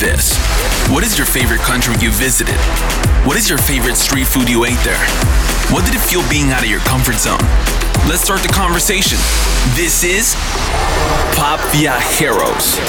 this. What is your favorite country you visited? What is your favorite street food you ate there? What did it feel being out of your comfort zone? Let's start the conversation. This is Pop Viajeros.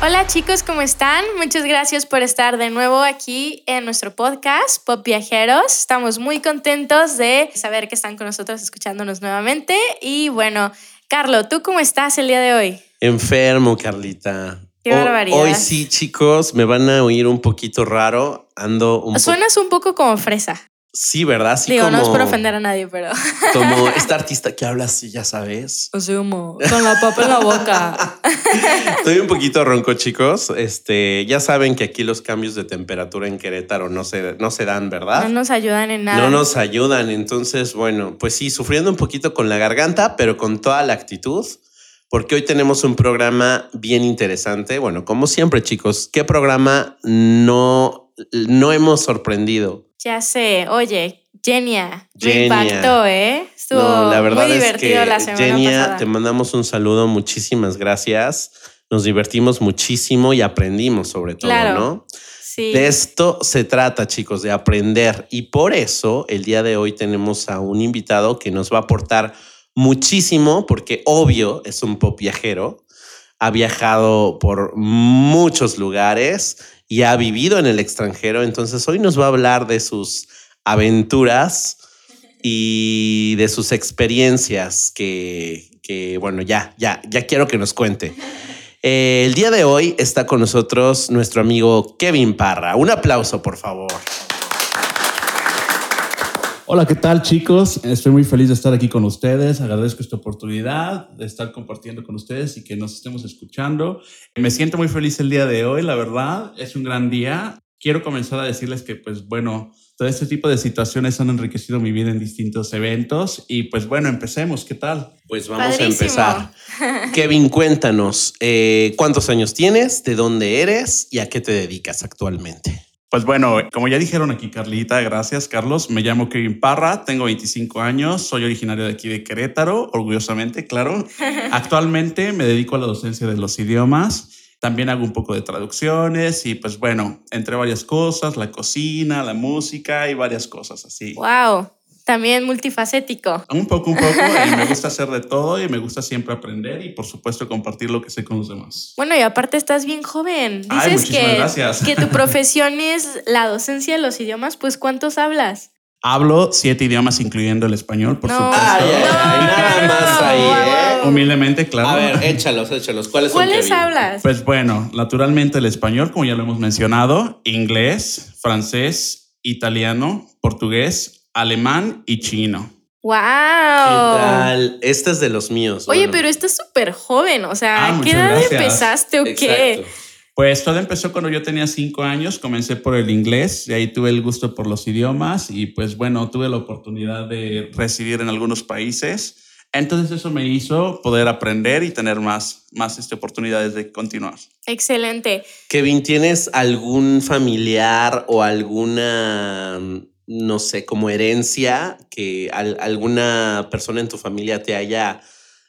Hola chicos, ¿cómo están? Muchas gracias por estar de nuevo aquí en nuestro podcast Pop Viajeros. Estamos muy contentos de saber que están con nosotros escuchándonos nuevamente. Y bueno, Carlo, ¿tú cómo estás el día de hoy? Enfermo, Carlita. Qué barbaridad. Hoy sí, chicos, me van a oír un poquito raro. Ando un Suenas un poco como fresa. Sí, ¿verdad? Sí, Digo, como, no es por ofender a nadie, pero. Como esta artista que habla así, ya sabes. Asumo, con la papa en la boca. Estoy un poquito ronco, chicos. Este, ya saben que aquí los cambios de temperatura en Querétaro no se, no se dan, ¿verdad? No nos ayudan en nada. No nos ayudan. Entonces, bueno, pues sí, sufriendo un poquito con la garganta, pero con toda la actitud. Porque hoy tenemos un programa bien interesante. Bueno, como siempre, chicos, ¿qué programa no, no hemos sorprendido? Ya sé, oye, Genia, me Genia. impactó, ¿eh? Estuvo No, la verdad muy es divertido que la semana Genia, pasada. te mandamos un saludo, muchísimas gracias. Nos divertimos muchísimo y aprendimos sobre todo, Claro. ¿no? Sí. De esto se trata, chicos, de aprender. Y por eso el día de hoy tenemos a un invitado que nos va a aportar muchísimo, porque obvio es un pop viajero. Ha viajado por muchos lugares y ha vivido en el extranjero. Entonces hoy nos va a hablar de sus aventuras y de sus experiencias que, que, bueno, ya, ya, ya quiero que nos cuente. Eh, el día de hoy está con nosotros nuestro amigo Kevin Parra. Un aplauso, por favor. Hola, ¿qué tal chicos? Estoy muy feliz de estar aquí con ustedes. Agradezco esta oportunidad de estar compartiendo con ustedes y que nos estemos escuchando. Me siento muy feliz el día de hoy, la verdad. Es un gran día. Quiero comenzar a decirles que, pues bueno, todo este tipo de situaciones han enriquecido mi vida en distintos eventos. Y pues bueno, empecemos. ¿Qué tal? Pues vamos Padrísimo. a empezar. Kevin, cuéntanos, eh, ¿cuántos años tienes? ¿De dónde eres? ¿Y a qué te dedicas actualmente? Pues bueno, como ya dijeron aquí, Carlita, gracias, Carlos. Me llamo Kevin Parra, tengo 25 años, soy originario de aquí de Querétaro, orgullosamente, claro. Actualmente me dedico a la docencia de los idiomas. También hago un poco de traducciones y pues bueno, entre varias cosas, la cocina, la música y varias cosas así. Wow, también multifacético. Un poco, un poco, y me gusta hacer de todo y me gusta siempre aprender y por supuesto compartir lo que sé con los demás. Bueno, y aparte estás bien joven. Dices Ay, muchísimas que, gracias. que tu profesión es la docencia de los idiomas, pues ¿cuántos hablas? Hablo siete idiomas, incluyendo el español, por No. supuesto. Ay, ay, ay, nada más ahí, ¿eh? Humildemente, claro. A ver, échalos, échalos. ¿Cuáles son, ¿Cuáles hablas? Pues bueno, naturalmente el español, como ya lo hemos mencionado, inglés, francés, italiano, portugués, alemán y chino. ¡Wow! ¿Qué tal? Este es de los míos. Oye, bueno. pero estás súper joven. O sea, Ah, ¿a ¿qué edad gracias. empezaste o qué? Pues todo empezó cuando yo tenía cinco años, comencé por el inglés, y ahí tuve el gusto por los idiomas y pues bueno, tuve la oportunidad de residir en algunos países. Entonces eso me hizo poder aprender y tener más, más este, oportunidades de continuar. Excelente. Kevin, ¿tienes algún familiar o alguna, no sé, como herencia que al- alguna persona en tu familia te haya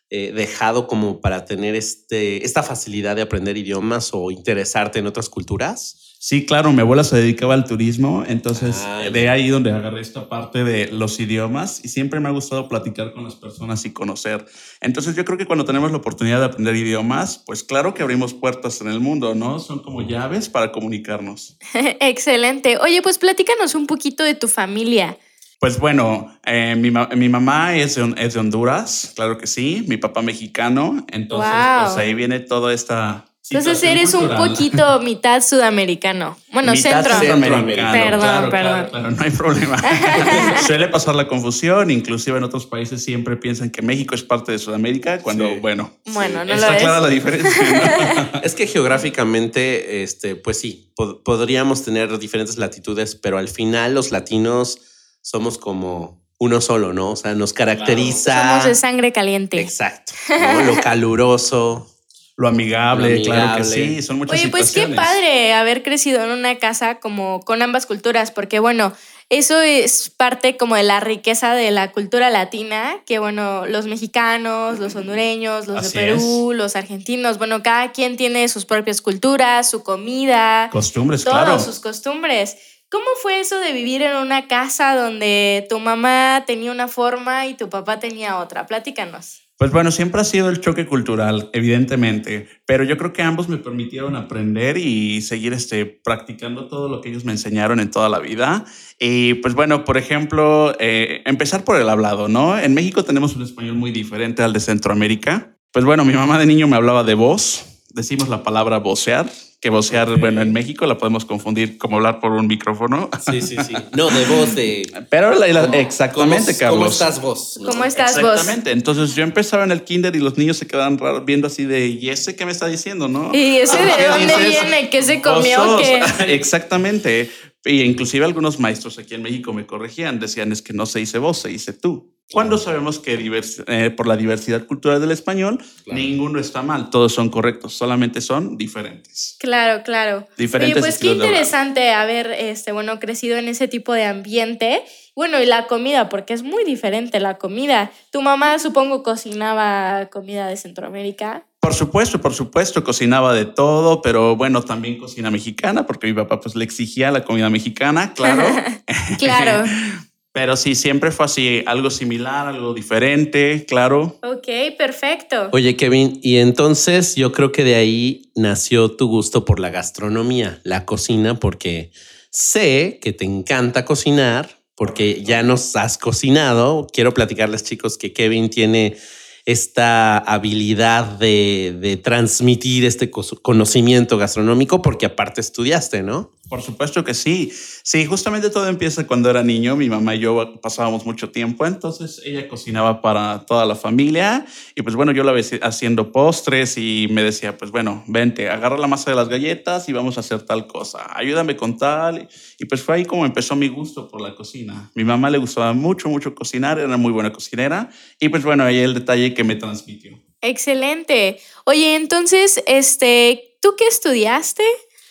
eh, dejado como para tener este, esta facilidad de aprender idiomas o interesarte en otras culturas? Sí, claro, mi abuela se dedicaba al turismo, entonces Ah, de ya. ahí donde agarré esta parte de los idiomas y siempre me ha gustado platicar con las personas y conocer. Entonces yo creo que cuando tenemos la oportunidad de aprender idiomas, pues claro que abrimos puertas en el mundo, ¿no? Son como llaves para comunicarnos. Excelente. Oye, pues platícanos un poquito de tu familia. Pues bueno, eh, mi, ma- mi mamá es de, es de Honduras, claro que sí, mi papá mexicano, entonces Wow. pues ahí viene toda esta... Entonces eres un poquito mitad sudamericano. Bueno, Mitad centro. centroamericano. Perdón, claro, perdón. Claro, claro, no hay problema. Suele pasar la confusión, inclusive en otros países siempre piensan que México es parte de Sudamérica, cuando, Sí. bueno, Bueno, no está lo clara es. la diferencia. ¿no? Es que geográficamente, este, pues sí, pod- podríamos tener diferentes latitudes, pero al final los latinos somos como uno solo, ¿no? O sea, nos caracteriza. Somos de sangre caliente. Exacto. ¿no? Lo caluroso. Lo amigable, Lo claro que sí, son muchas Oye, pues qué padre haber crecido en una casa como con ambas culturas, porque bueno, eso es parte como de la riqueza de la cultura latina, que bueno, los mexicanos, los hondureños, los Así de Perú, los argentinos, bueno, cada quien tiene sus propias culturas, su comida, Costumbres, todas claro. sus costumbres. ¿Cómo fue eso de vivir en una casa donde tu mamá tenía una forma y tu papá tenía otra? Platícanos. Pues bueno, siempre ha sido el choque cultural, evidentemente, pero yo creo que ambos me permitieron aprender y seguir este, practicando todo lo que ellos me enseñaron en toda la vida. Y pues bueno, por ejemplo, eh, empezar por el hablado, ¿no? En México tenemos un español muy diferente al de Centroamérica. Pues bueno, mi mamá de niño me hablaba de voz, decimos la palabra vocear, que vocear, bueno, en México la podemos confundir como hablar por un micrófono. Sí, sí, sí. No, de voz de. Pero la- la- ¿Cómo- exactamente, cómo- Carlos. ¿Cómo estás vos? ¿Cómo estás vos? Exactamente. Entonces yo empezaba en el kinder y los niños se quedaban raros viendo así de, ¿y ese qué me está diciendo, no? ¿Y ese de ¿Qué dónde dices? viene? ¿Qué se comió? ¿Qué? Exactamente. Y inclusive algunos maestros aquí en México me corregían, decían es que no se dice vos, se dice tú. Cuando sabemos que divers- eh, por la diversidad cultural del español, Claro. ninguno está mal, todos son correctos, solamente son diferentes. Claro, claro. Diferentes Oye, pues qué interesante haber este, bueno, crecido en ese tipo de ambiente. Bueno, y la comida, porque es muy diferente la comida. Tu mamá supongo cocinaba comida de Centroamérica. Por supuesto, por supuesto, cocinaba de todo, pero bueno, también cocina mexicana, porque mi papá pues le exigía la comida mexicana, claro. Claro. Pero sí, siempre fue así, algo similar, algo diferente, claro. ok, perfecto. Oye, Kevin, y entonces yo creo que de ahí nació tu gusto por la gastronomía, la cocina, porque sé que te encanta cocinar, porque ya nos has cocinado. Quiero platicarles, chicos, que Kevin tiene esta habilidad de, de transmitir este conocimiento gastronómico, porque aparte estudiaste, ¿no? Por supuesto que sí. Sí, justamente todo empieza cuando era niño. Mi mamá y yo pasábamos mucho tiempo, entonces ella cocinaba para toda la familia y pues bueno, yo la veía haciendo postres y me decía, pues bueno, vente, agarra la masa de las galletas y vamos a hacer tal cosa. Ayúdame con tal. Y pues fue ahí como empezó mi gusto por la cocina. Mi mamá le gustaba mucho, mucho cocinar, era muy buena cocinera y pues bueno, ahí el detalle que me transmitió. Excelente. Oye, entonces, este, ¿tú qué estudiaste?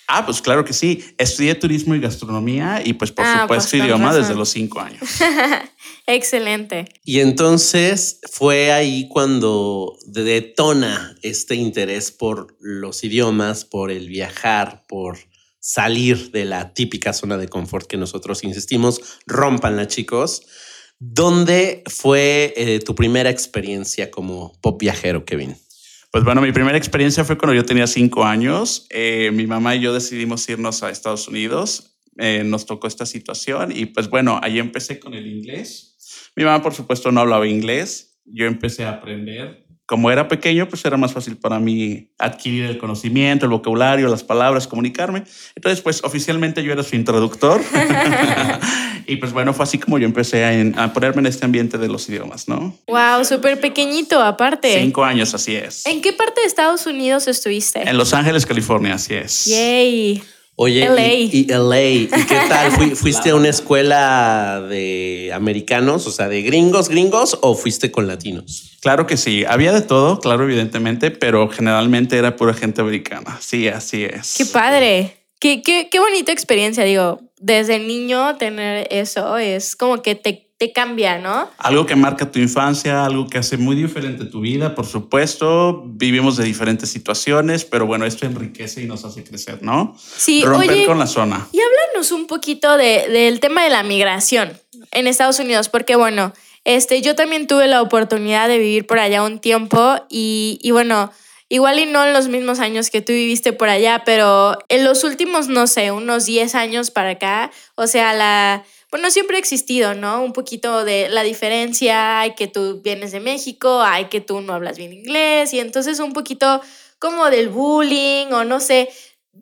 Ah, pues claro que sí. Estudié turismo y gastronomía y pues por Ah, pues, supuesto con idioma razón. desde los cinco años. Excelente. Y entonces fue ahí cuando detona este interés por los idiomas, por el viajar, por salir de la típica zona de confort que nosotros insistimos, rompanla chicos. ¿Dónde fue eh, tu primera experiencia como pop viajero, Kevin? Pues bueno, mi primera experiencia fue cuando yo tenía cinco años. Eh, mi mamá y yo decidimos irnos a Estados Unidos. Eh, nos tocó esta situación y pues bueno, ahí empecé con el inglés. Mi mamá, por supuesto, no hablaba inglés. Yo empecé a aprender. Como era pequeño, pues era más fácil para mí adquirir el conocimiento, el vocabulario, las palabras, comunicarme. Entonces, pues oficialmente yo era su introductor. y pues bueno, fue así como yo empecé a, en- a ponerme en este ambiente de los idiomas, ¿no? Wow, súper pequeñito aparte. Cinco años, así es. ¿En qué parte de Estados Unidos estuviste? En Los Ángeles, California, así es. Yay. Oye, LA. Y, y LA, ¿y qué tal? Fui- ¿Fuiste a una escuela de americanos, o sea, de gringos, gringos, o fuiste con latinos? Claro que sí, había de todo, claro, evidentemente, pero generalmente era pura gente americana. Sí, así es. Qué padre. Qué, qué, qué bonita experiencia, digo. Desde niño tener eso es como que te, te cambia, ¿no? Algo que marca tu infancia, algo que hace muy diferente tu vida, por supuesto. Vivimos de diferentes situaciones, pero bueno, esto enriquece y nos hace crecer, ¿no? Sí, Romper oye, con la zona. y háblanos un poquito de- del tema de la migración en Estados Unidos, porque bueno, este, yo también tuve la oportunidad de vivir por allá un tiempo y, y bueno, igual y no en los mismos años que tú viviste por allá, pero en los últimos, no sé, unos 10 años para acá, o sea, la... Bueno, siempre ha existido, ¿no? Un poquito de la diferencia, hay que tú vienes de México, hay que tú no hablas bien inglés, y entonces un poquito como del bullying o no sé,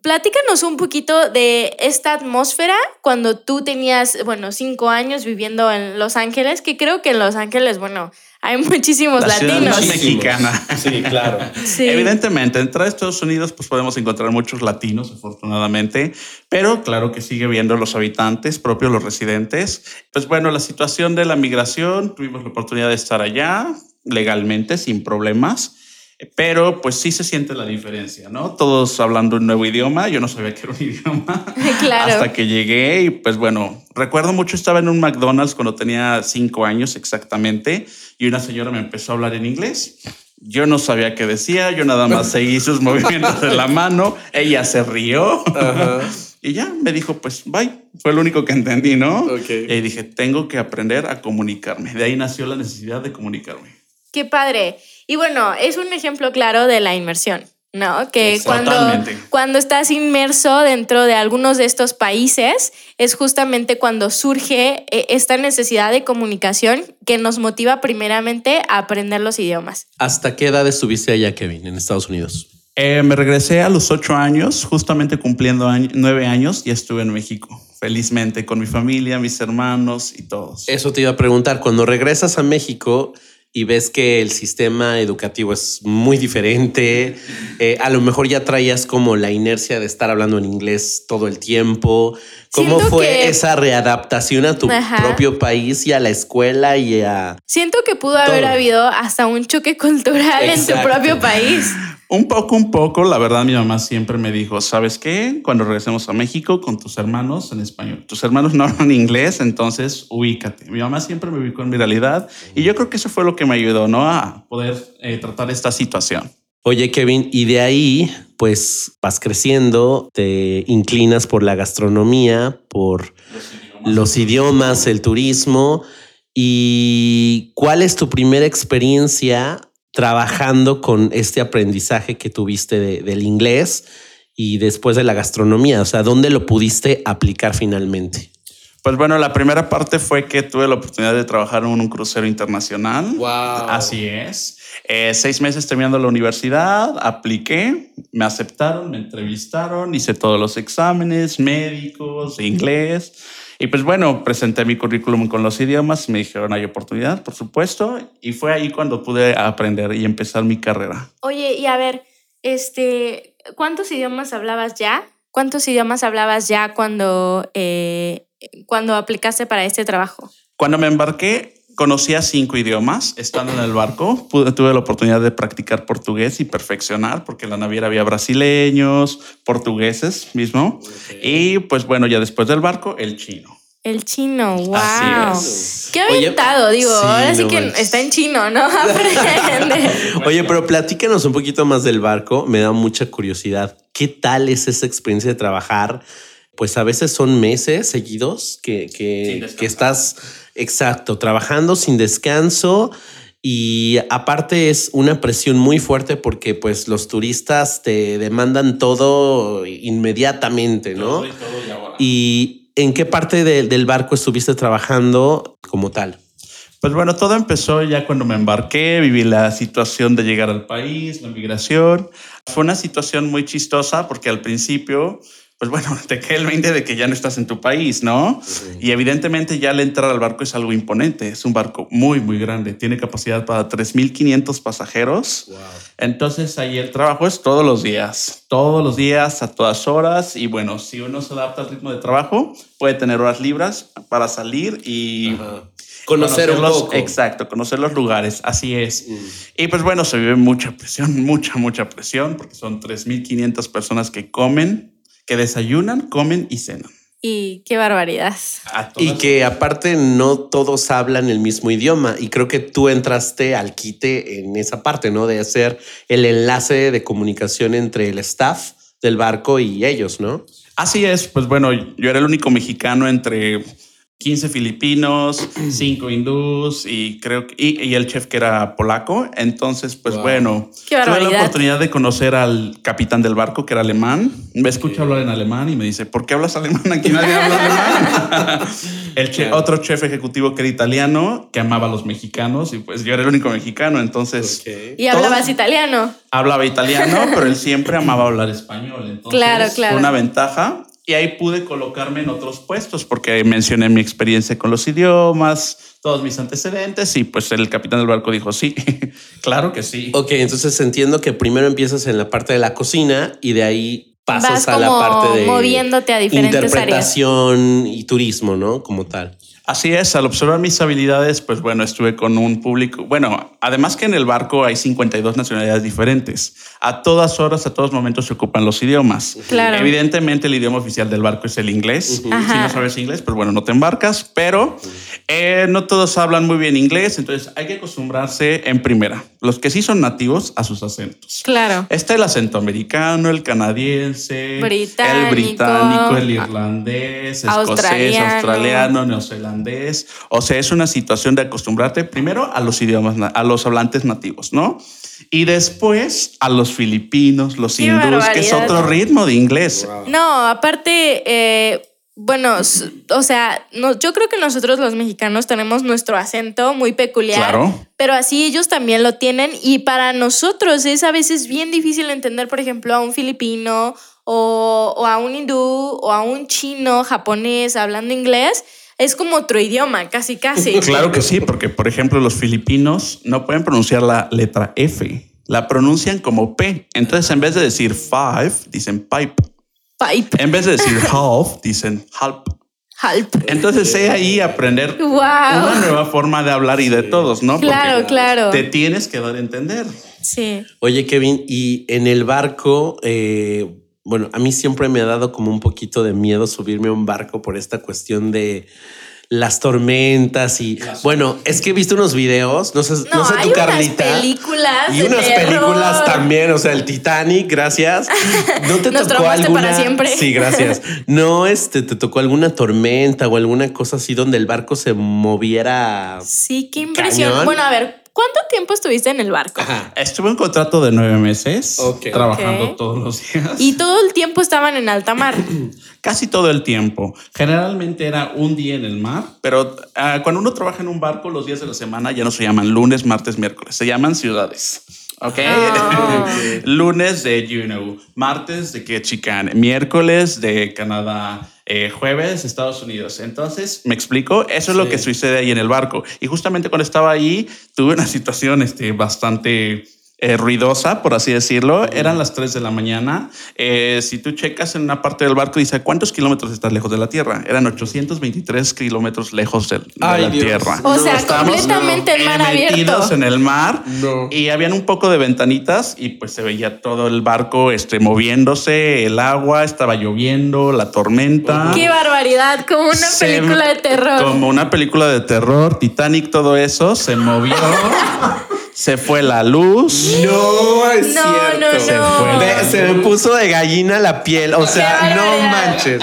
Platícanos un poquito de esta atmósfera cuando tú tenías, bueno, cinco años viviendo en Los Ángeles, que creo que en Los Ángeles, bueno, hay muchísimos La latinos. más mexicana. Sí, claro. Sí. Evidentemente, entrar a Estados Unidos, pues podemos encontrar muchos latinos, afortunadamente, pero claro que sigue viendo los habitantes propios, los residentes. Pues bueno, la situación de la migración, tuvimos la oportunidad de estar allá legalmente, sin problemas. Pero pues sí se siente la diferencia, ¿no? Todos hablando un nuevo idioma, yo no sabía que era un idioma claro. hasta que llegué y pues bueno, recuerdo mucho, estaba en un McDonald's cuando tenía cinco años exactamente y una señora me empezó a hablar en inglés. Yo no sabía qué decía, yo nada más seguí sus movimientos de la mano, ella se rió y ya me dijo, pues bye, fue lo único que entendí, ¿no? Ok. Y dije, tengo que aprender a comunicarme. De ahí nació la necesidad de comunicarme. Qué padre. Y bueno, es un ejemplo claro de la inmersión, ¿no? Que cuando, cuando estás inmerso dentro de algunos de estos países, es justamente cuando surge eh, esta necesidad de comunicación que nos motiva primeramente a aprender los idiomas. ¿Hasta qué edad estuviste allá, Kevin, en Estados Unidos? Eh, me regresé a los ocho años, justamente cumpliendo año- nueve años, y estuve en México, felizmente, con mi familia, mis hermanos y todos. Eso te iba a preguntar, cuando regresas a México y ves que el sistema educativo es muy diferente, eh, a lo mejor ya traías como la inercia de estar hablando en inglés todo el tiempo. ¿Cómo Siento fue que- esa readaptación a tu Ajá. propio país y a la escuela y a... Siento que pudo haber habido hasta un choque cultural en tu propio país. Un poco, un poco, la verdad, mi mamá siempre me dijo, ¿sabes qué? Cuando regresemos a México con tus hermanos en español. Tus hermanos no hablan inglés, entonces ubícate. Mi mamá siempre me ubicó en mi realidad y yo creo que eso fue lo que me ayudó, ¿no? A poder eh, tratar esta situación. Oye, Kevin, y de ahí, pues vas creciendo, te inclinas por la gastronomía, por los idiomas, el turismo. ¿Y cuál es tu primera experiencia trabajando con este aprendizaje que tuviste de- del inglés y después de la gastronomía? O sea, ¿dónde lo pudiste aplicar finalmente? Pues bueno, la primera parte fue que tuve la oportunidad de trabajar en un crucero internacional. Wow. Así es. Eh, seis meses terminando la universidad, apliqué, me aceptaron, me entrevistaron, hice todos los exámenes médicos, inglés. Y pues bueno, presenté mi currículum con los idiomas, me dijeron hay oportunidad, por supuesto, y fue ahí cuando pude aprender y empezar mi carrera. Oye, y a ver, este, ¿cuántos idiomas hablabas ya? ¿Cuántos idiomas hablabas ya cuando, eh, cuando aplicaste para este trabajo? Cuando me embarqué, conocía cinco idiomas. Estando en el barco, pude- tuve la oportunidad de practicar portugués y perfeccionar, porque en la naviera había brasileños, portugueses mismo. Y pues bueno, ya después del barco, el chino. El chino, wow. Así Qué Oye, aventado, digo, sí, ahora sí no que manches. está en chino, ¿no? Oye, pero platícanos un poquito más del barco. Me da mucha curiosidad. ¿Qué tal es esa experiencia de trabajar? Pues a veces son meses seguidos que, que estás, exacto, trabajando sin descanso. Y aparte es una presión muy fuerte porque pues los turistas te demandan todo inmediatamente, ¿no? ¿Y en qué parte de- del barco estuviste trabajando como tal? Pues bueno, todo empezó ya cuando me embarqué, viví la situación de llegar al país, la migración. Fue una situación muy chistosa porque al principio, pues bueno, te cae el 20 de que ya no estás en tu país, ¿no? Y evidentemente ya al entrar al barco es algo imponente. Es un barco muy, muy grande. Tiene capacidad para 3.500 pasajeros. Entonces ahí el trabajo es todos los días, todos los días, a todas horas. Y bueno, si uno se adapta al ritmo de trabajo, puede tener horas libres para salir y Conocer un conocerlos- poco. Exacto, conocer los lugares, así es. Y pues bueno, se vive mucha presión, mucha, mucha presión, porque son 3.500 personas que comen, que desayunan, comen y cenan. Y qué barbaridad. Y que aparte no todos hablan el mismo idioma y creo que tú entraste al quite en esa parte, ¿no? De hacer el enlace de comunicación entre el staff del barco y ellos, ¿no? Así es, pues bueno, yo era el único mexicano entre 15 filipinos, 5 hindús y creo que y, y el chef que era polaco. Entonces, pues Wow. bueno, tuve la oportunidad de conocer al capitán del barco que era alemán. Me escucha hablar en alemán y me dice, ¿por qué hablas alemán? Aquí nadie habla alemán. el che- otro chef ejecutivo que era italiano, que amaba a los mexicanos y pues yo era el único mexicano. Entonces Y hablabas italiano. hablaba italiano, pero él siempre amaba hablar español. Entonces, Claro, claro. Fue una ventaja. Y ahí pude colocarme en otros puestos porque mencioné mi experiencia con los idiomas, todos mis antecedentes y pues el capitán del barco dijo, sí, claro que sí. Ok, entonces entiendo que primero empiezas en la parte de la cocina y de ahí pasas Vas a la parte de moviéndote a diferentes áreas. interpretación y turismo, ¿no? Como tal. Así es, al observar mis habilidades, pues bueno, estuve con un público, bueno, además que en el barco hay 52 nacionalidades diferentes. A todas horas, a todos momentos se ocupan los idiomas. Claro. Evidentemente el idioma oficial del barco es el inglés. Si no sabes inglés, pues bueno, no te embarcas, pero eh, no todos hablan muy bien inglés, entonces hay que acostumbrarse en primera. Los que sí son nativos a sus acentos. Claro. Está el acento americano, el canadiense, Británico, el británico, el irlandés, escocés, australiano. australiano, neozelandés. O sea, es una situación de acostumbrarte primero a los idiomas, a los hablantes nativos, ¿no? Y después a los filipinos, los Qué hindús, que es barbaridad. otro ritmo de inglés. No, aparte, eh, bueno, o sea, no, yo creo que nosotros los mexicanos tenemos nuestro acento muy peculiar. Claro. Pero así ellos también lo tienen y para nosotros es a veces bien difícil entender, por ejemplo, a un filipino o, o a un hindú o a un chino, japonés hablando inglés. Es como otro idioma, casi, casi. Claro que sí, porque por ejemplo los filipinos no pueden pronunciar la letra F, la pronuncian como P. Entonces en vez de decir five, dicen pipe. Pipe, En vez de decir half, dicen halp. halp. Entonces sé ahí aprender Wow. una nueva forma de hablar y de todos, ¿no? Claro, Porque claro. Te tienes que dar a entender. Sí. Oye, Kevin, y en el barco, eh, bueno, a mí siempre me ha dado como un poquito de miedo subirme a un barco por esta cuestión de las tormentas y bueno, es que he visto unos videos, no sé, no, No, sé hay tu unas Carlita. películas y de unas terror. películas también, o sea, el Titanic, gracias. ¿No te Nos tocó alguna? para siempre. Sí, gracias. No, este, te tocó alguna tormenta o alguna cosa así donde el barco se moviera. Sí, qué impresión. Cañón. Bueno, a ver, ¿cuánto tiempo estuviste en el barco? Ajá. Estuve en contrato de nueve meses, Ok. trabajando todos los días. Y todo el tiempo estaban en alta mar. Casi todo el tiempo. Generalmente era un día en el mar, pero ah, cuando uno trabaja en un barco, los días de la semana ya no se llaman lunes, martes, miércoles, se llaman ciudades. ¿Ok? Ah. lunes de Juneau, martes de Ketchikan, miércoles de Canadá, eh, jueves Estados Unidos. Entonces, ¿me explico? Eso es lo que sucede ahí en el barco. Y justamente cuando estaba ahí, tuve una situación este, bastante eh, ruidosa, por así decirlo. Eran las 3 de la mañana. Eh, si tú checas en una parte del barco, dice, ¿cuántos kilómetros estás lejos de la Tierra? Eran 823 kilómetros lejos de, de Ay, la Dios. Tierra. O sea, completamente en mar abierto. metidos en el mar No. y habían un poco de ventanitas y pues se veía todo el barco este, moviéndose, el agua, estaba lloviendo, la tormenta. Qué barbaridad, como una Se- película de terror. Como una película de terror, Titanic, todo eso, se movió, se fue la luz. No, es No, cierto. no, Se fue. Se me puso de gallina la piel. O sea, no manches.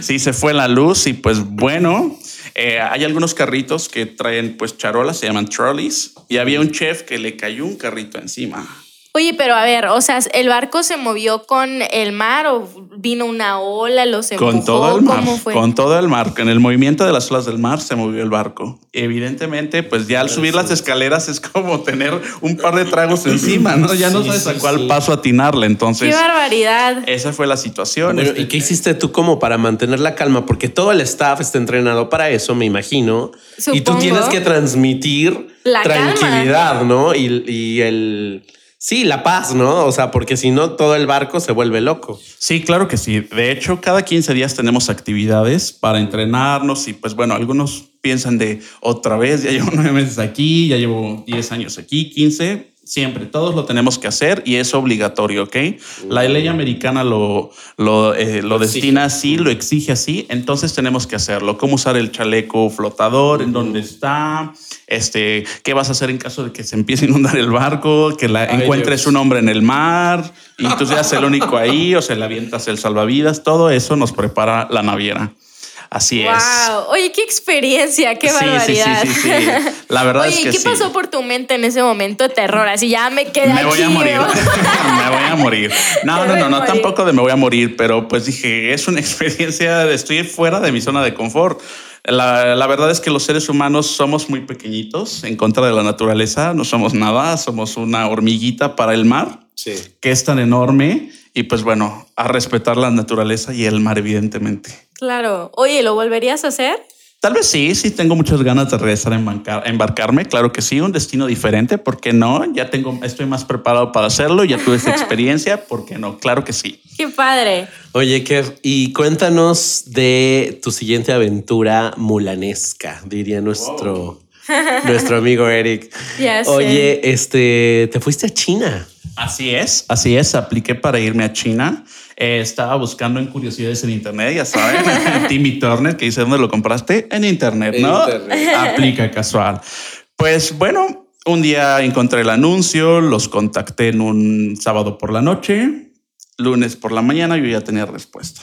Sí, se fue la luz y pues bueno, eh, hay algunos carritos que traen pues charolas, se llaman trolleys, y había un chef que le cayó un carrito encima. Oye, pero a ver, o sea, ¿el barco se movió con el mar o vino una ola, los empujó? Con todo el mar, ¿Cómo fue? con todo el mar, con el movimiento de las olas del mar se movió el barco. Evidentemente, pues ya al subir las escaleras es como tener un par de tragos encima, ¿no? Ya no Sí, sabes sí, a cuál sí. paso atinarle. ¡Qué Entonces, barbaridad! esa fue la situación. Bueno, Este, ¿Y qué hiciste tú como para mantener la calma? Porque todo el staff está entrenado para eso, me imagino. Y tú tienes que transmitir La tranquilidad, ¿no? Y, y el... Sí, la paz, ¿no? O sea, porque si no, todo el barco se vuelve loco. Sí, claro que sí. De hecho, cada 15 días tenemos actividades para entrenarnos y pues bueno, algunos piensan de otra vez, ya llevo nueve meses aquí, ya llevo 10 años aquí, 15. Siempre, todos lo tenemos que hacer y es obligatorio, ¿ok? La ley americana lo, lo, eh, lo destina así, lo exige así, entonces tenemos que hacerlo. ¿Cómo usar el chaleco flotador? ¿En dónde está? Este, ¿Qué vas a hacer en caso de que se empiece a inundar el barco? Que la, Ay, encuentres Dios. un hombre en el mar y tú seas el único ahí o se le avientas el salvavidas. Todo eso nos prepara la naviera. Así es. ¡Wow! Oye, qué experiencia, qué Sí, sí, sí, barbaridad. sí, sí. La verdad Oye, es ¿y que ¿qué sí. pasó por tu mente en ese momento de terror? Así ya me quedé Me voy aquí, a morir. ¿no? me voy a morir. No, no, voy no, no, tampoco de me voy a morir, pero pues dije, es una experiencia, de estoy fuera de mi zona de confort. La, la verdad es que los seres humanos somos muy pequeñitos en contra de la naturaleza, no somos nada, somos una hormiguita para el mar, Sí. que es tan enorme, y pues bueno, a respetar la naturaleza y el mar, evidentemente. Claro. Oye, ¿lo volverías a hacer? Tal vez sí, sí tengo muchas ganas de regresar a embarcar- a embarcarme, claro que sí, un destino diferente, ¿por qué no? Ya tengo, estoy más preparado para hacerlo, ya tuve esa experiencia, ¿por qué no? Claro que sí. Qué padre. Oye, Kev, y cuéntanos de tu siguiente aventura mulanesca, diría nuestro, nuestro amigo Eric. Ya sé. Oye, este, te fuiste a China. Así es, así es, apliqué para irme a China. Eh, estaba buscando en curiosidades en internet, ya saben, Timmy Turner, que dice dónde lo compraste, en internet, ¿no? internet. Aplica casual. Pues bueno, un día encontré el anuncio, los contacté en un sábado por la noche, lunes por la mañana, yo ya tenía respuesta.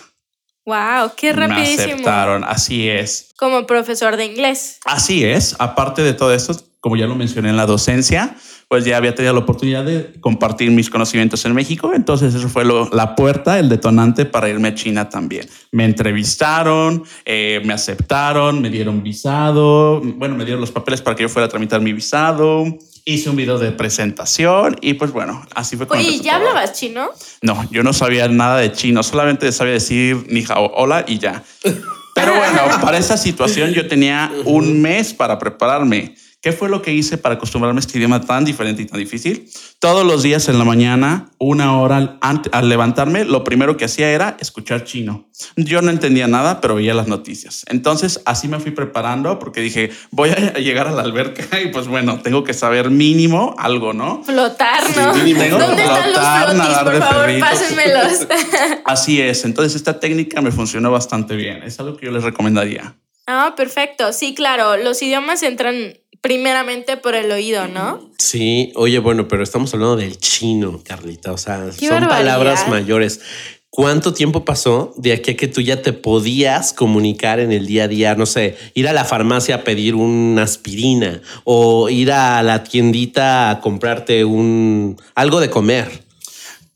Wow, qué Me rapidísimo. aceptaron, así es. Como profesor de inglés. Así es, aparte de todo esto, como ya lo mencioné en la docencia, pues ya había tenido la oportunidad de compartir mis conocimientos en México, entonces eso fue lo- la puerta, el detonante para irme a China también. Me entrevistaron, eh, me aceptaron, me dieron visado, bueno, me dieron los papeles para que yo fuera a tramitar mi visado, hice un video de presentación y pues bueno, así fue Oye, ¿ya todo. hablabas chino? No, yo no sabía nada de chino, solamente sabía decir ni hao, hola y ya. Pero bueno, para esa situación yo tenía un mes para prepararme. ¿Qué fue lo que hice para acostumbrarme a este idioma tan diferente y tan difícil? Todos los días en la mañana, una hora al, ante- al levantarme, lo primero que hacía era escuchar chino. Yo no entendía nada, pero veía las noticias. Entonces así me fui preparando porque dije, voy a llegar a la alberca y pues bueno, tengo que saber mínimo algo, ¿no? Flotar, ¿no? mínimo Tengo que ¿Dónde están los flotar, flotis? Por de favor, perritos. pásenmelos. Así es, entonces esta técnica me funcionó bastante bien. Es algo que yo les recomendaría. Ah, perfecto. Sí, claro. Los idiomas entran primeramente por el oído, ¿no? Sí, oye, bueno, pero estamos hablando del chino, Carlita. O sea, Qué son barbaridad. palabras mayores. ¿Cuánto tiempo pasó de aquí a que tú ya te podías comunicar en el día a día? No sé, ir a la farmacia a pedir una aspirina o ir a la tiendita a comprarte un algo de comer.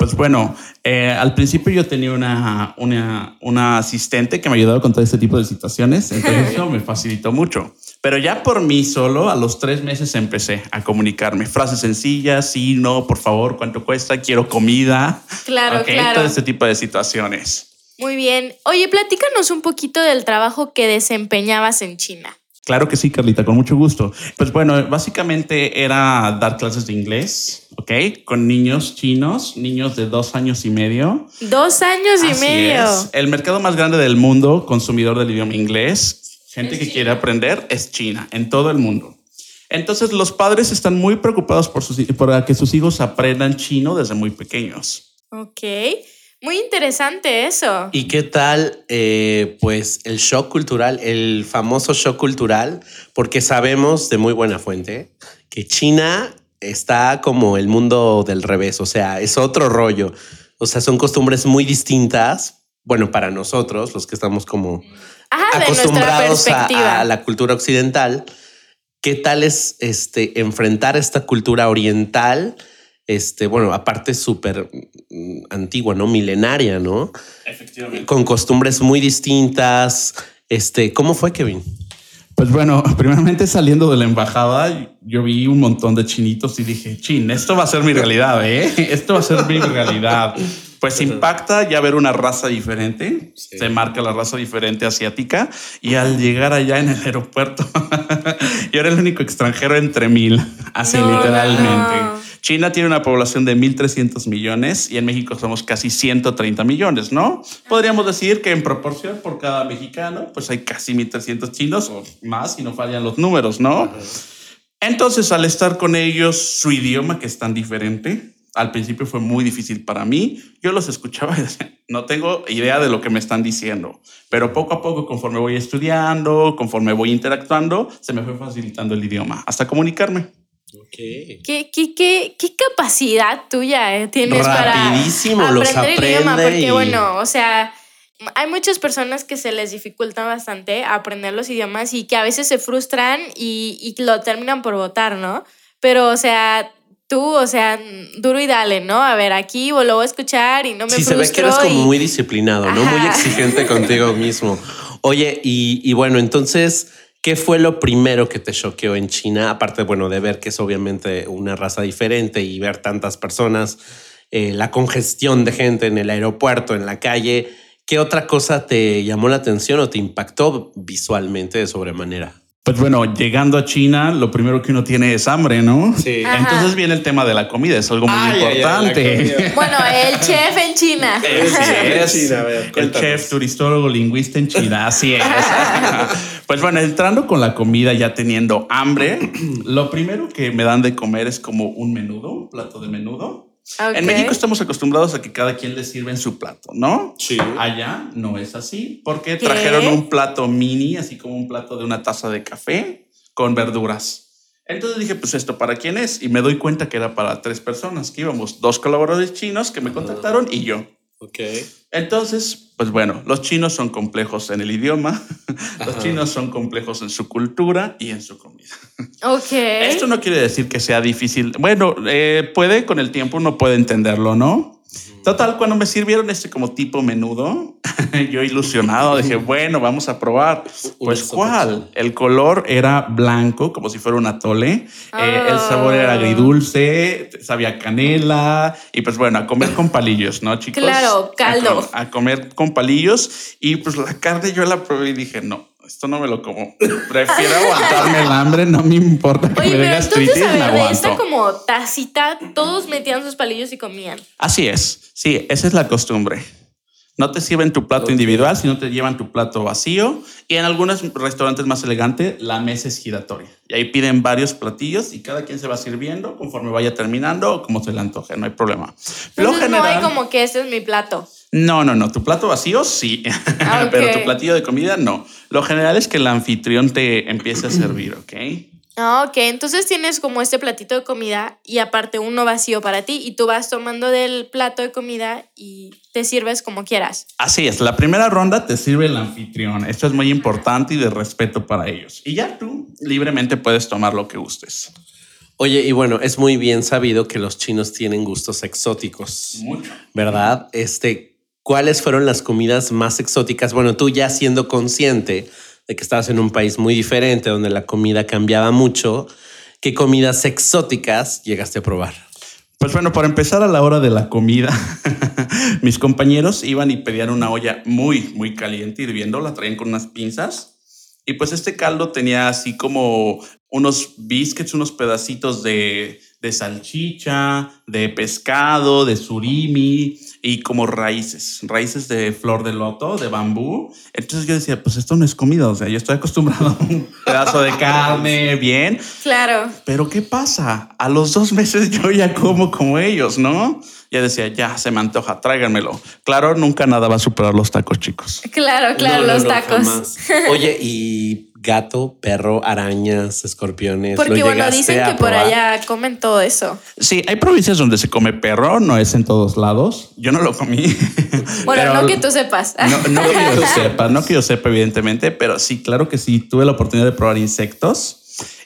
Pues bueno, eh, al principio yo tenía una, una, una asistente que me ayudaba con todo este tipo de situaciones, entonces eso me facilitó mucho. Pero ya por mí solo, a los tres meses empecé a comunicarme. Frases sencillas, sí, no, por favor, ¿cuánto cuesta? Quiero comida. Claro, Ok, claro. Todo este tipo de situaciones. Muy bien. Oye, platícanos un poquito del trabajo que desempeñabas en China. Claro que sí, Carlita, con mucho gusto. Pues bueno, básicamente era dar clases de inglés, ¿ok? Con niños chinos, niños de dos años y medio. Dos años y Así medio. es. El mercado más grande del mundo, consumidor del idioma inglés, gente Es que China. quiere aprender, es China, en todo el mundo. Entonces los padres están muy preocupados por, sus, por que sus hijos aprendan chino desde muy pequeños. Ok. Muy interesante eso. ¿Y qué tal, eh, pues, el shock cultural, el famoso shock cultural? Porque sabemos de muy buena fuente que China está como el mundo del revés, o sea, es otro rollo. O sea, son costumbres muy distintas. Bueno, para nosotros, los que estamos como Ajá, acostumbrados a, a la cultura occidental. ¿Qué tal es este, enfrentar esta cultura oriental? Este, bueno, aparte súper mm, antigua, ¿no? Milenaria, ¿no? Efectivamente. Con costumbres muy distintas. Este, ¿cómo fue, Kevin? Pues bueno, primeramente saliendo de la embajada, yo vi un montón de chinitos y dije, chin, esto va a ser mi realidad, ¿eh? Esto va a ser mi realidad. Pues impacta ya ver una raza diferente, Sí. se marca la raza diferente asiática y al llegar allá en el aeropuerto, yo era el único extranjero entre mil, así No, literalmente. no. China tiene una población de 1.300 millones y en México somos casi 130 millones, ¿no? Podríamos decir que en proporción por cada mexicano, pues hay casi 1.300 chinos o más si no fallan los números, ¿no? Entonces, al estar con ellos, su idioma que es tan diferente, al principio fue muy difícil para mí. Yo los escuchaba y decía, no tengo idea de lo que me están diciendo, pero poco a poco, conforme voy estudiando, conforme voy interactuando, se me fue facilitando el idioma hasta comunicarme. Ok. ¿Qué, qué, qué, qué capacidad tuya eh, tienes Rapidísimo, para los aprender el idioma? Porque, y- bueno, o sea, hay muchas personas que se les dificulta bastante aprender los idiomas y que a veces se frustran y, y lo terminan por votar, ¿no? Pero, o sea, tú, o sea, duro y dale, ¿no? A ver, aquí lo voy a escuchar y no me Sí, se ve que eres frustro como y- muy disciplinado, ¿no? Muy Ajá. exigente contigo mismo. Oye, y, y bueno, entonces, ¿qué fue lo primero que te choqueó en China? Aparte, bueno, de ver que es obviamente una raza diferente y ver tantas personas, eh, la congestión de gente en el aeropuerto, en la calle. ¿Qué otra cosa te llamó la atención o te impactó visualmente de sobremanera? Pues bueno, llegando a China, lo primero que uno tiene es hambre, ¿no? Sí. Ajá. Entonces viene el tema de la comida, es algo muy Ay, importante. comida. Bueno, el chef en China. Es. a ver, el chef turistólogo lingüista en China, así es. pues bueno, entrando con la comida, ya teniendo hambre, lo primero que me dan de comer es como un menudo, un plato de menudo. Ok. En México estamos acostumbrados a que cada quien le sirve en su plato, ¿no? Sí. Allá no es así, porque ¿Qué? trajeron un plato mini, así como un plato de una taza de café con verduras. Entonces dije, pues esto para quién es? Y me doy cuenta que era para tres personas, que íbamos dos colaboradores chinos que me contactaron y yo. Ok. Entonces, pues bueno, los chinos son complejos en el idioma, los chinos son complejos en su cultura y en su comida. Ok. Esto no quiere decir que sea difícil. Bueno, eh, puede con el tiempo uno puede entenderlo, ¿no? Total, cuando me sirvieron este como tipo menudo, yo ilusionado dije, bueno, vamos a probar. Pues cuál? El color era blanco, como si fuera un atole. Eh, el sabor era Ah. agridulce, sabía canela y pues bueno, a comer con palillos, ¿no, chicos? Claro, A caldo. com- A, comer con palillos y pues la carne yo la probé y dije, no, esto no me lo como. Prefiero aguantarme el hambre, no me importa que Oye, me dé pero gastritis, entonces, a me ver, de aguanto. esta como tacita, todos metían sus palillos y comían. Así es, sí, esa es la costumbre. No te sirven tu plato individual, sino te llevan tu plato vacío. Y en algunos restaurantes más elegantes, la mesa es giratoria. Y ahí piden varios platillos y cada quien se va sirviendo conforme vaya terminando o como se le antoje, no hay problema. Lo Entonces no hay general- como que este es mi plato. No, no, no. Tu plato vacío sí, Ah, pero tu platillo de comida no. Lo general es que el anfitrión te empiece a servir, ¿ok? Ah, ok. Entonces tienes como este platito de comida y aparte uno vacío para ti y tú vas tomando del plato de comida y te sirves como quieras. Así es, la primera ronda te sirve el anfitrión. Esto es muy importante y de respeto para ellos. Y ya tú libremente puedes tomar lo que gustes. Oye, y bueno, es muy bien sabido que los chinos tienen gustos exóticos, Mucho. ¿verdad? Este, ¿cuáles fueron las comidas más exóticas? Bueno, tú ya siendo consciente de que estabas en un país muy diferente, donde la comida cambiaba mucho, ¿qué comidas exóticas llegaste a probar? Pues bueno, para empezar a la hora de la comida, mis compañeros iban y pedían una olla muy, muy caliente hirviendo, la traían con unas pinzas. Y pues este caldo tenía así como unos biscuits, unos pedacitos de, de salchicha, de pescado, de surimi y como raíces, raíces de flor de loto, de bambú. Entonces yo decía, pues esto no es comida, o sea, yo estoy acostumbrado a un pedazo de carne, bien, Claro. pero ¿qué pasa? A los dos meses yo ya como como ellos, ¿no? Ya decía, ya se me antoja, tráiganmelo. Claro, nunca nada va a superar los tacos, chicos. Claro, claro, No, no, los no, tacos. jamás. Oye, y gato, perro, arañas, escorpiones. ¿lo Porque bueno, llegaste dicen a que por allá comen todo eso. Sí, hay provincias donde se come perro, no es en todos lados. Yo no lo comí. Bueno, Pero- no que tú sepas. No, no que yo sepa, no que yo sepa, evidentemente, pero sí, claro que sí, tuve la oportunidad de probar insectos.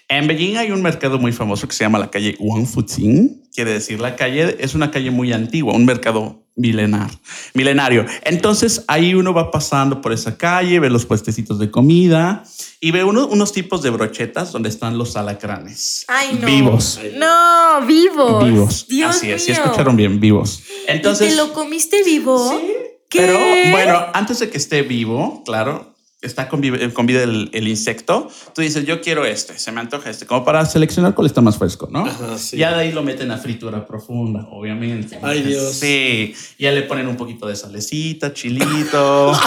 En Beijing hay un mercado muy famoso que se llama la calle Wangfujing. Quiere decir, la calle es una calle muy antigua, un mercado milenar, milenario. Entonces ahí uno va pasando por esa calle, ve los puestecitos de comida y ve uno- unos tipos de brochetas donde están los alacranes. Ay, no. Vivos. No, vivos. Vivos. Dios Así es, sí mío. escucharon bien, vivos. ¿Y Entonces, te lo comiste vivo? ¿Qué? pero bueno, antes de que esté vivo, claro, está con vida, con vida el, el insecto, tú dices, yo quiero este, se me antoja este, como para seleccionar cuál está más fresco, ¿no? Ajá, sí. Ya de ahí lo meten a fritura profunda, obviamente. Ay, Dios. Sí, ya le ponen un poquito de salecita, chilito.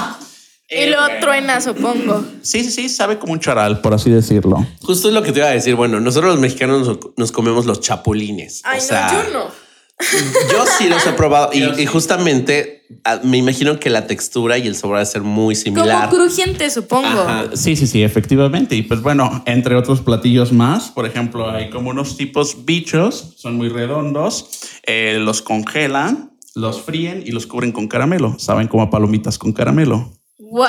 Y Eh, lo truena, supongo. Sí, sí, sí, sabe como un charal, por así decirlo. Justo es lo que te iba a decir. Bueno, nosotros los mexicanos nos, nos comemos los chapulines. Ay, o sea, no, yo no. Yo sí los he probado y, Yo sí. y justamente me imagino que la textura y el sabor va a ser muy similar. Como crujiente, supongo. Ajá. Sí, sí, sí, efectivamente. Y pues bueno, entre otros platillos más, por ejemplo, hay como unos tipos bichos, son muy redondos, eh, los congelan, los fríen y los cubren con caramelo. Saben como a palomitas con caramelo. Wow.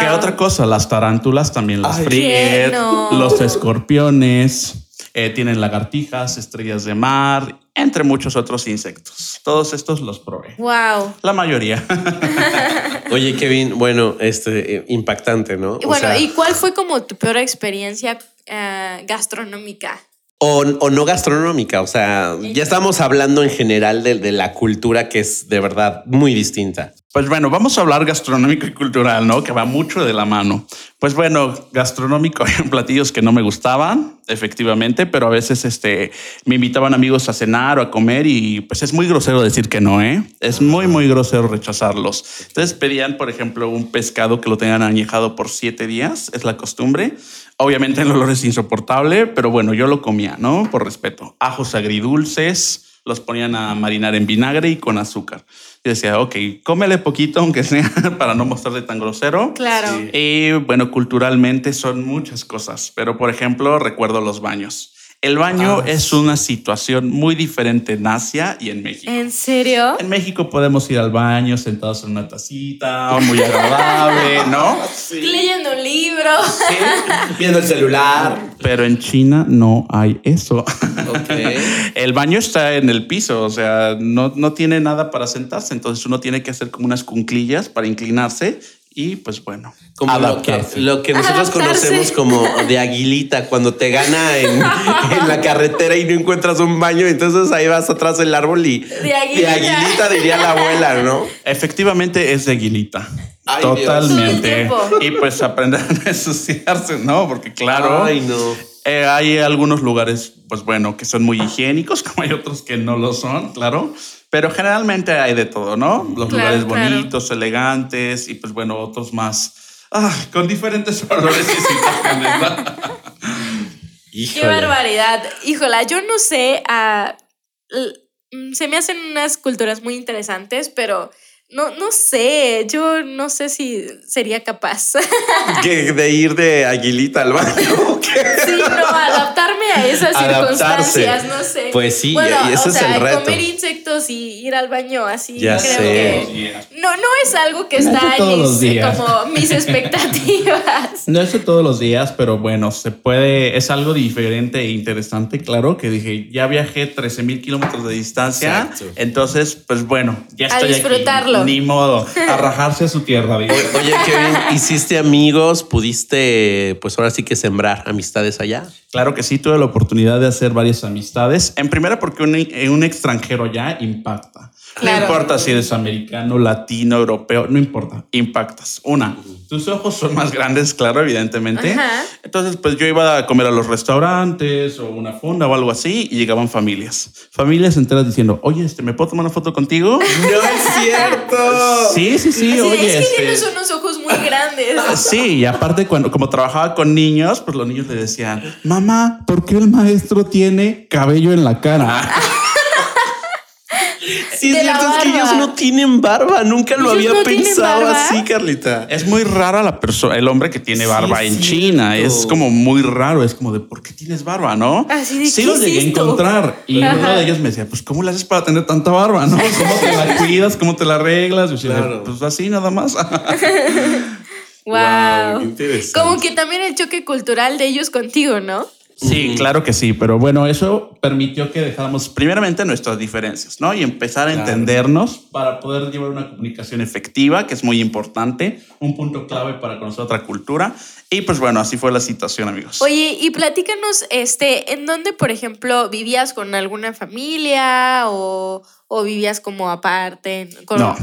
¿Qué otra cosa? Las tarántulas también las Ay. fríen, los escorpiones, eh, tienen lagartijas, estrellas de mar, entre muchos otros insectos. Todos estos los probé. Wow. La mayoría. Oye, Kevin, bueno, este eh, impactante, ¿no? Y O bueno, sea, ¿y cuál fue como tu peor experiencia eh, gastronómica? o, o no gastronómica. O sea, ya estamos hablando en general de, de la cultura que es de verdad muy distinta. Pues bueno, vamos a hablar gastronómico y cultural, ¿no? Que va mucho de la mano. Pues bueno, gastronómico hay platillos que no me gustaban, efectivamente, pero a veces este, me invitaban amigos a cenar o a comer y pues es muy grosero decir que no, ¿eh? Es muy, muy grosero rechazarlos. Entonces pedían, por ejemplo, un pescado que lo tengan añejado por siete días, es la costumbre. Obviamente el olor es insoportable, pero bueno, yo lo comía, ¿no? Por respeto. Ajos agridulces, los ponían a marinar en vinagre y con azúcar. Y decía, ok, cómele poquito, aunque sea, para no mostrarle tan grosero. Claro. Y bueno, culturalmente son muchas cosas, pero por ejemplo, recuerdo los baños. El baño Ah. es una situación muy diferente en Asia y en México. ¿En serio? En México podemos ir al baño sentados en una tacita, muy agradable, ¿no? Leyendo un libro. Viendo el celular. Pero en China no hay eso. Ok. El baño está en el piso, o sea, no, no tiene nada para sentarse, entonces uno tiene que hacer como unas cunclillas para inclinarse y pues bueno, Como lo que, adaptarse. lo que nosotros Adaptarse. conocemos como de aguilita, cuando te gana en, en la carretera y no encuentras un baño, entonces ahí vas atrás del árbol y De aguilita. aguilita diría la abuela, ¿no? Efectivamente es de aguilita. Ay. Totalmente. Y pues aprender a no ensuciarse, ¿no? Porque claro, Ay, no. eh, hay algunos lugares, pues bueno, que son muy higiénicos, como hay otros que no lo son, claro. Pero generalmente hay de todo, ¿no? Los Claro, lugares claro. bonitos, elegantes y pues bueno, otros más ah, con diferentes olores y situaciones. ¿no? Qué barbaridad. Híjola, yo no sé. ah, mm, se me hacen unas culturas muy interesantes, pero no, no sé. Yo no sé si sería capaz. Que de ir de aguilita al baño. sí, no, adaptarme a esas Adaptarse. circunstancias, no sé. Pues sí, bueno, y ese o es sea, el reto. comer insectos y ir al baño así, Ya creo sé. que. No, no es algo que No es está en todos los mis, días. como mis expectativas. No es de todos los días, pero bueno, se puede, es algo diferente e interesante, claro, que dije, ya viajé 13 mil kilómetros de distancia, Exacto. entonces, pues bueno, ya A estoy aquí. Ni modo, a rajarse a su tierra. O- Oye, Kevin, ¿hiciste amigos? ¿Pudiste, pues ahora sí que sembrar amistades allá? Claro que sí, tuve la oportunidad de hacer varias amistades. En primera, porque un, un extranjero ya impacta. Claro. No importa si eres americano, latino, europeo, no importa, impactas. Una, tus ojos son más grandes, claro, evidentemente. Ajá. Entonces, pues yo iba a comer a los restaurantes o una fonda o algo así y llegaban familias. Familias enteras diciendo, oye, este, ¿me puedo tomar una foto contigo? ¡No es cierto! sí, sí, sí, de, oye. es que este, tienes unos ojos muy grandes. Sí, y aparte cuando como trabajaba con niños, pues los niños le decían, mamá, ¿por qué el maestro tiene cabello en la cara? Sí, es De la cierto, es que barba. ellos no tienen barba. Nunca lo ¿Ellos había no tienen pensado barba? así, Carlita. Es muy rara la persona, el hombre que tiene Sí, barba es en cierto. China. Es como muy raro. Es como de ¿por qué tienes barba? ¿No? Así de, sí ¿qué los es llegué esto? a encontrar. Y Ajá. uno de ellos me decía, pues ¿cómo le haces para tener tanta barba? ¿No? ¿Cómo te la cuidas? ¿Cómo te la arreglas? Y yo decía, Claro. pues así nada más. Wow. qué interesante. Como que también el choque cultural de ellos contigo, ¿no? Sí, claro que sí, pero bueno, eso permitió que dejáramos primeramente nuestras diferencias, ¿no? Y empezar a Claro. entendernos para poder llevar una comunicación efectiva, que es muy importante, un punto clave para conocer otra cultura. Y pues bueno, así fue la situación, amigos. Oye, y platícanos, este, ¿en dónde, por ejemplo, vivías con alguna familia o, o vivías como aparte con, No.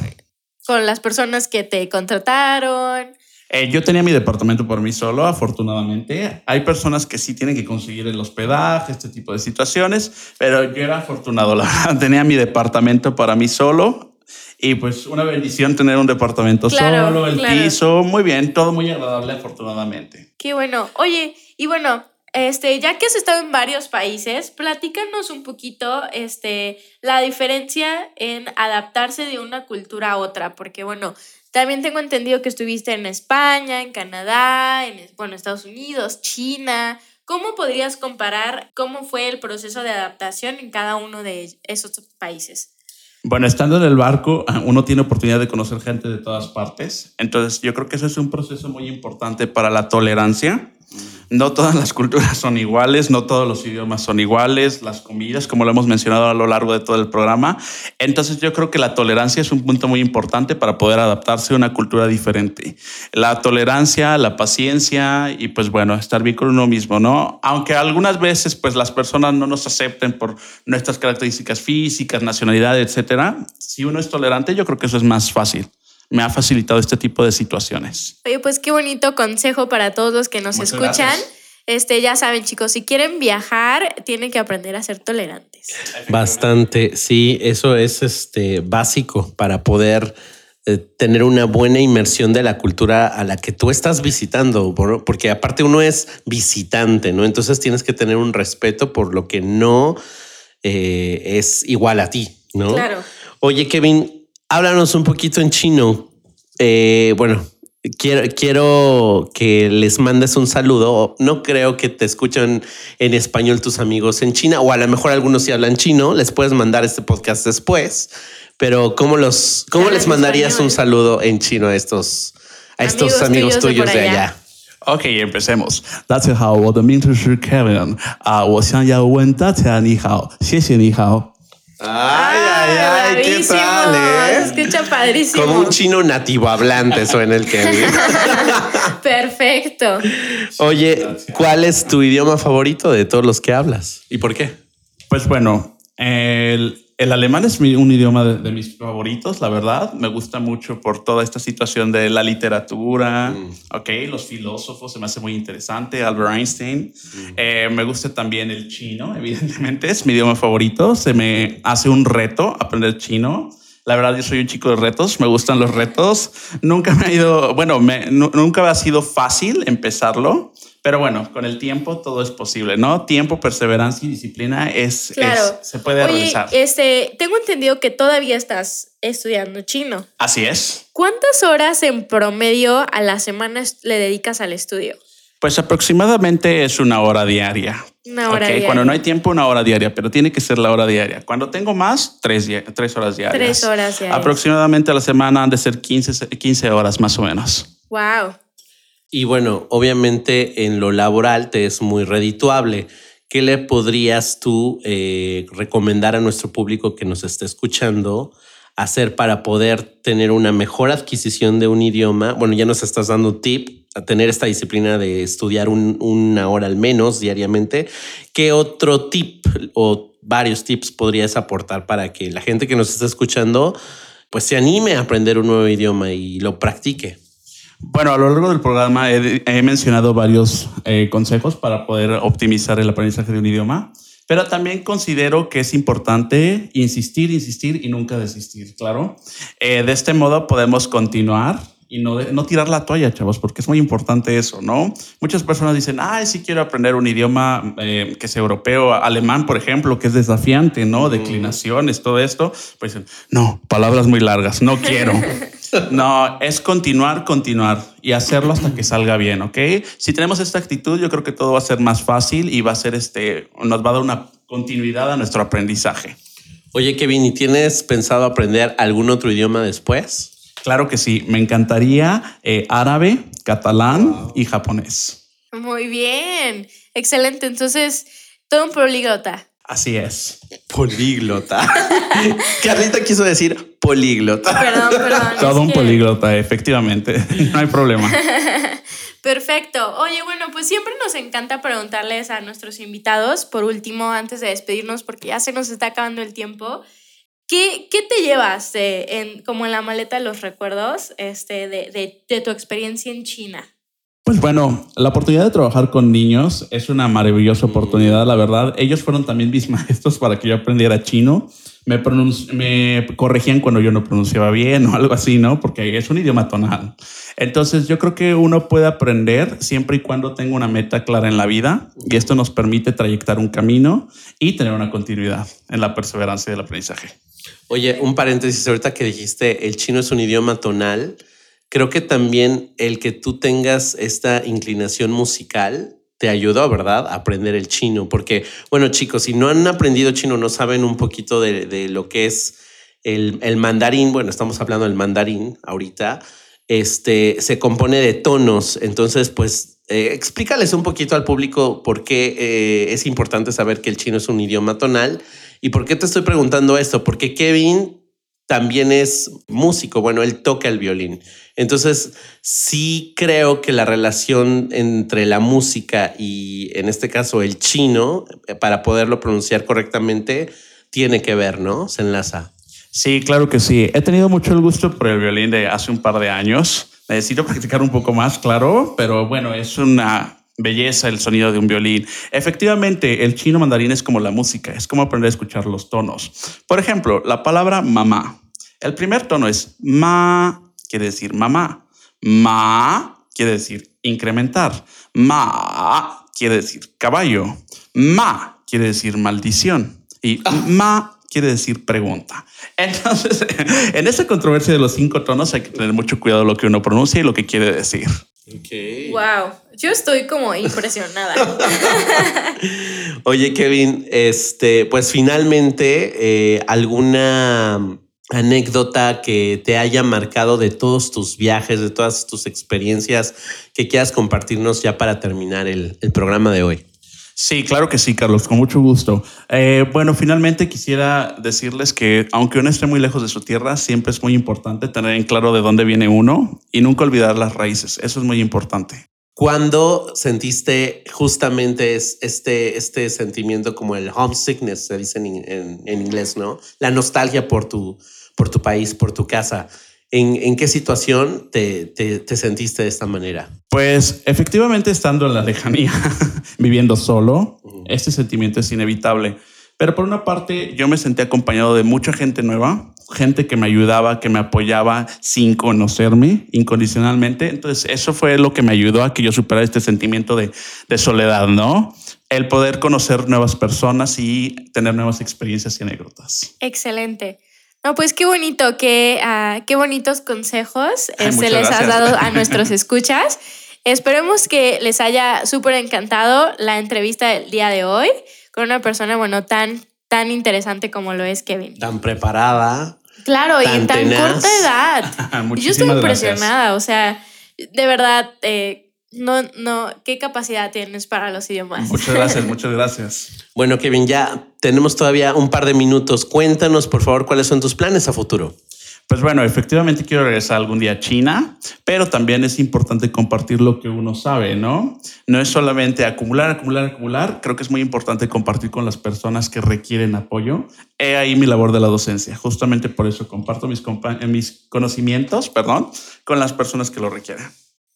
con las personas que te contrataron? Eh, yo tenía mi departamento por mí solo, afortunadamente. Hay personas que sí tienen que conseguir el hospedaje, este tipo de situaciones, pero yo era afortunado, la verdad. Tenía mi departamento para mí solo. Y pues una bendición tener un departamento Claro, solo, el claro. piso, muy bien, todo muy agradable, afortunadamente. Qué bueno. Oye, y bueno, este, ya que has estado en varios países, platícanos un poquito, este, la diferencia en adaptarse de una cultura a otra, porque bueno, también tengo entendido que estuviste en España, en Canadá, en, bueno, Estados Unidos, China. ¿Cómo podrías comparar cómo fue el proceso de adaptación en cada uno de esos países? Bueno, estando en el barco, uno tiene oportunidad de conocer gente de todas partes. Entonces, yo creo que eso es un proceso muy importante para la tolerancia. No todas las culturas son iguales, no todos los idiomas son iguales, las comidas, como lo hemos mencionado a lo largo de todo el programa. Entonces, yo creo que la tolerancia es un punto muy importante para poder adaptarse a una cultura diferente. La tolerancia, la paciencia y pues bueno, estar bien con uno mismo, ¿no? Aunque algunas veces pues las personas no nos acepten por nuestras características físicas, nacionalidad, etcétera. Si uno es tolerante, yo creo que eso es más fácil. Me ha facilitado este tipo de situaciones. Oye, pues qué bonito consejo para todos los que nos Muchas escuchan. gracias. Este, ya saben, chicos, si quieren viajar, tienen que aprender a ser tolerantes. Bastante, sí, eso es este básico para poder eh, tener una buena inmersión de la cultura a la que tú estás visitando, por- porque aparte uno es visitante, ¿no? Entonces tienes que tener un respeto por lo que no eh, es igual a ti, ¿no? Claro. Oye, Kevin, háblanos un poquito en chino. Eh, bueno, quiero, quiero que les mandes un saludo. No creo que te escuchen en español tus amigos en China, o a lo mejor algunos sí hablan chino. Les puedes mandar este podcast después. Pero ¿cómo los, cómo Hablan les mandarías español. un saludo en chino a estos, a estos Amigos amigos tuyos de tuyos por de allá. allá? OK，empecemos。大家好，我的名字是 Kevin 啊，我想要问大家你好，谢谢你好。 Ay, ay, ay, qué bravísimo. tal, Se eh? escucha padrísimo. Como un chino nativo hablante suena el Kevin. Perfecto. Oye, ¿cuál es tu idioma favorito de todos los que hablas? ¿Y por qué? Pues bueno, el, el alemán es mi- un idioma de, de mis favoritos, la verdad. Me gusta mucho por toda esta situación de la literatura, ok, los filósofos, se me hace muy interesante, Albert Einstein. Eh, me gusta también el chino, evidentemente, es mi idioma favorito. Se me hace un reto aprender chino. La verdad, yo soy un chico de retos, me gustan los retos. Nunca me ha ido, bueno, me- nunca ha sido fácil empezarlo, pero bueno, con el tiempo todo es posible, ¿no? Tiempo, perseverancia y disciplina es, Claro. es- se puede Oye, realizar. este, tengo entendido que todavía estás estudiando chino. Así es. ¿Cuántas horas en promedio a la semana le dedicas al estudio? Pues aproximadamente es una hora diaria. Una hora Ok, diaria. Cuando no hay tiempo, una hora diaria, pero tiene que ser la hora diaria. Cuando tengo más, tres, tres horas diarias. Tres horas diarias. Aproximadamente a la semana han de ser 15, 15 horas más o menos. Wow. Y bueno, obviamente en lo laboral te es muy redituable. ¿Qué le podrías tú eh, recomendar a nuestro público que nos esté escuchando hacer para poder tener una mejor adquisición de un idioma? Bueno, ya nos estás dando tip a tener esta disciplina de estudiar un- una hora al menos diariamente. ¿Qué otro tip o varios tips podrías aportar para que la gente que nos está escuchando pues se anime a aprender un nuevo idioma y lo practique? Bueno, a lo largo del programa he, he mencionado varios eh, consejos para poder optimizar el aprendizaje de un idioma, pero también considero que es importante insistir, insistir y nunca desistir, claro. Eh, de este modo podemos continuar y no, de- no tirar la toalla, chavos, porque es muy importante eso, ¿no? Muchas personas dicen, ay, sí quiero aprender un idioma eh, que sea europeo, alemán, por ejemplo, que es desafiante, ¿no? Declinaciones, todo esto. Pues dicen, no, palabras muy largas, no quiero. No, es continuar, continuar y hacerlo hasta que salga bien, ¿ok? Si tenemos esta actitud, yo creo que todo va a ser más fácil y va a ser este, nos va a dar una continuidad a nuestro aprendizaje. Oye, Kevin, ¿y tienes pensado aprender algún otro idioma después? Claro que sí, me encantaría eh, árabe, catalán y japonés. Muy bien. Excelente. Entonces, todo un políglota. Así es. Políglota. Carlita quiso decir políglota. Perdón, perdón. Todo un que- políglota, efectivamente. No hay problema. Perfecto. Oye, bueno, pues siempre nos encanta preguntarles a nuestros invitados, por último, antes de despedirnos, porque ya se nos está acabando el tiempo, ¿qué, te llevas de, en, como en la maleta de los recuerdos este, de tu experiencia en China? Pues bueno, la oportunidad de trabajar con niños es una maravillosa oportunidad, la verdad. Ellos fueron también mis maestros para que yo aprendiera chino. Me, me corregían cuando yo no pronunciaba bien o algo así, ¿no? Porque es un idioma tonal. Entonces yo creo que uno puede aprender siempre y cuando tenga una meta clara en la vida y esto nos permite trayectar un camino y tener una continuidad en la perseverancia del aprendizaje. Oye, un paréntesis, ahorita que dijiste el chino es un idioma tonal, creo que también el que tú tengas esta inclinación musical te ayudó, ¿verdad? A aprender el chino, porque, bueno, chicos, si no han aprendido chino, no saben un poquito de, lo que es el, el mandarín, bueno, estamos hablando del mandarín ahorita, este, se compone de tonos, entonces, pues, eh, explícales un poquito al público por qué eh, es importante saber que el chino es un idioma tonal y por qué te estoy preguntando esto, porque Kevin también es músico, bueno, él toca el violín. Entonces, sí creo que la relación entre la música y, en este caso, el chino, eh, para poderlo pronunciar correctamente, tiene que ver, ¿no? Se enlaza. Sí, claro que sí. He tenido mucho el gusto por el violín de hace un par de años. Necesito practicar un poco más, claro, pero bueno, es una belleza el sonido de un violín. Efectivamente, el chino mandarín es como la música, es como aprender a escuchar los tonos. Por ejemplo, la palabra mamá. El primer tono es ma, quiere decir mamá. Ma quiere decir incrementar. Ma quiere decir caballo. Ma quiere decir maldición. Y ma quiere decir pregunta. Entonces, en esa controversia de los cinco tonos hay que tener mucho cuidado lo que uno pronuncia y lo que quiere decir. Okay. Wow, yo estoy como impresionada. Oye, Kevin, este, pues finalmente, eh, alguna anécdota que te haya marcado de todos tus viajes, de todas tus experiencias que quieras compartirnos ya para terminar el, el programa de hoy. Sí, claro que sí, Carlos, con mucho gusto. Eh, bueno, finalmente quisiera decirles que aunque uno esté muy lejos de su tierra, siempre es muy importante tener en claro de dónde viene uno y nunca olvidar las raíces. Eso es muy importante. ¿Cuándo sentiste justamente este, este sentimiento como el homesickness, se dice en, en, inglés, ¿no? La nostalgia por tu, por tu país, por tu casa. ¿En, en qué situación te, te, te, sentiste de esta manera? Pues efectivamente estando en la lejanía, viviendo solo, este sentimiento es inevitable. Pero por una parte, yo me sentí acompañado de mucha gente nueva, gente que me ayudaba, que me apoyaba sin conocerme incondicionalmente. Entonces, eso fue lo que me ayudó a que yo superara este sentimiento de, de soledad, ¿no? El poder conocer nuevas personas y tener nuevas experiencias y anécdotas. Excelente. No, pues qué bonito, qué, uh, qué bonitos consejos Ay, se les ha dado a nuestros escuchas. Esperemos que les haya súper encantado la entrevista del día de hoy con una persona, bueno, tan, tan interesante como lo es Kevin. Tan preparada. Claro, tan y en tan tenaz. corta edad. Yo estoy impresionada, gracias. o sea, de verdad, eh, no, no, ¿qué capacidad tienes para los idiomas? Muchas gracias, muchas gracias. Bueno, Kevin, ya tenemos todavía un par de minutos. Cuéntanos, por favor, cuáles son tus planes a futuro. Pues bueno, efectivamente quiero regresar algún día a China, pero también es importante compartir lo que uno sabe, ¿no? No es solamente acumular, acumular, acumular. Creo que es muy importante compartir con las personas que requieren apoyo. He ahí mi labor de la docencia. Justamente por eso comparto mis, mis conocimientos, perdón, con las personas que lo requieren.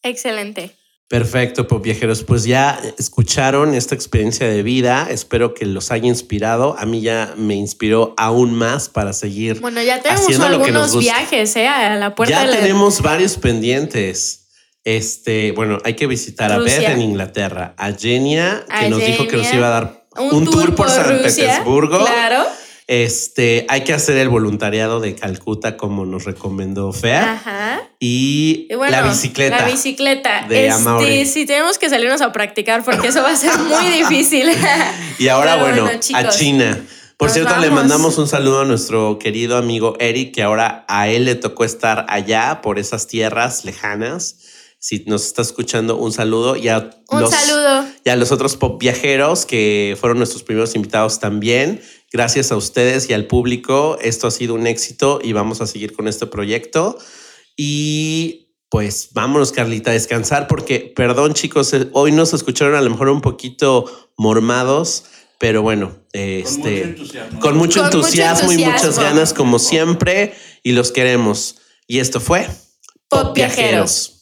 Excelente. Perfecto, Pop Viajeros. Pues ya escucharon esta experiencia de vida. Espero que los haya inspirado. A mí ya me inspiró aún más para seguir. Bueno, ya tenemos algunos viajes ¿eh? a la puerta. Ya de la... tenemos varios pendientes. Este, bueno, hay que visitar Rusia. a Beth en Inglaterra, a Genia, que a nos Genia. dijo que nos iba a dar un, un tour, tour, por, por San Rusia, Petersburgo. Claro. Este, hay que hacer el voluntariado de Calcuta como nos recomendó Fea. Ajá. Y, Y bueno, la bicicleta. La bicicleta. de este, sí, tenemos que salirnos a practicar porque eso va a ser muy difícil. Y ahora, bueno, a China. Por cierto, le mandamos un saludo a nuestro querido amigo Eric, que ahora a él le tocó estar allá por esas tierras lejanas. Si nos está escuchando, un saludo. Y a, Un los, saludo. y a los otros pop viajeros que fueron nuestros primeros invitados también. Gracias a ustedes y al público. Esto ha sido un éxito y vamos a seguir con este proyecto. Y pues vámonos, Carlita, a descansar porque, perdón chicos, eh, hoy nos escucharon a lo mejor un poquito mormados, pero bueno, este, entusiasmo. con mucho Con mucho entusiasmo y muchas entusiasmo. ganas como siempre y los queremos. Y esto fue Pop Viajeros.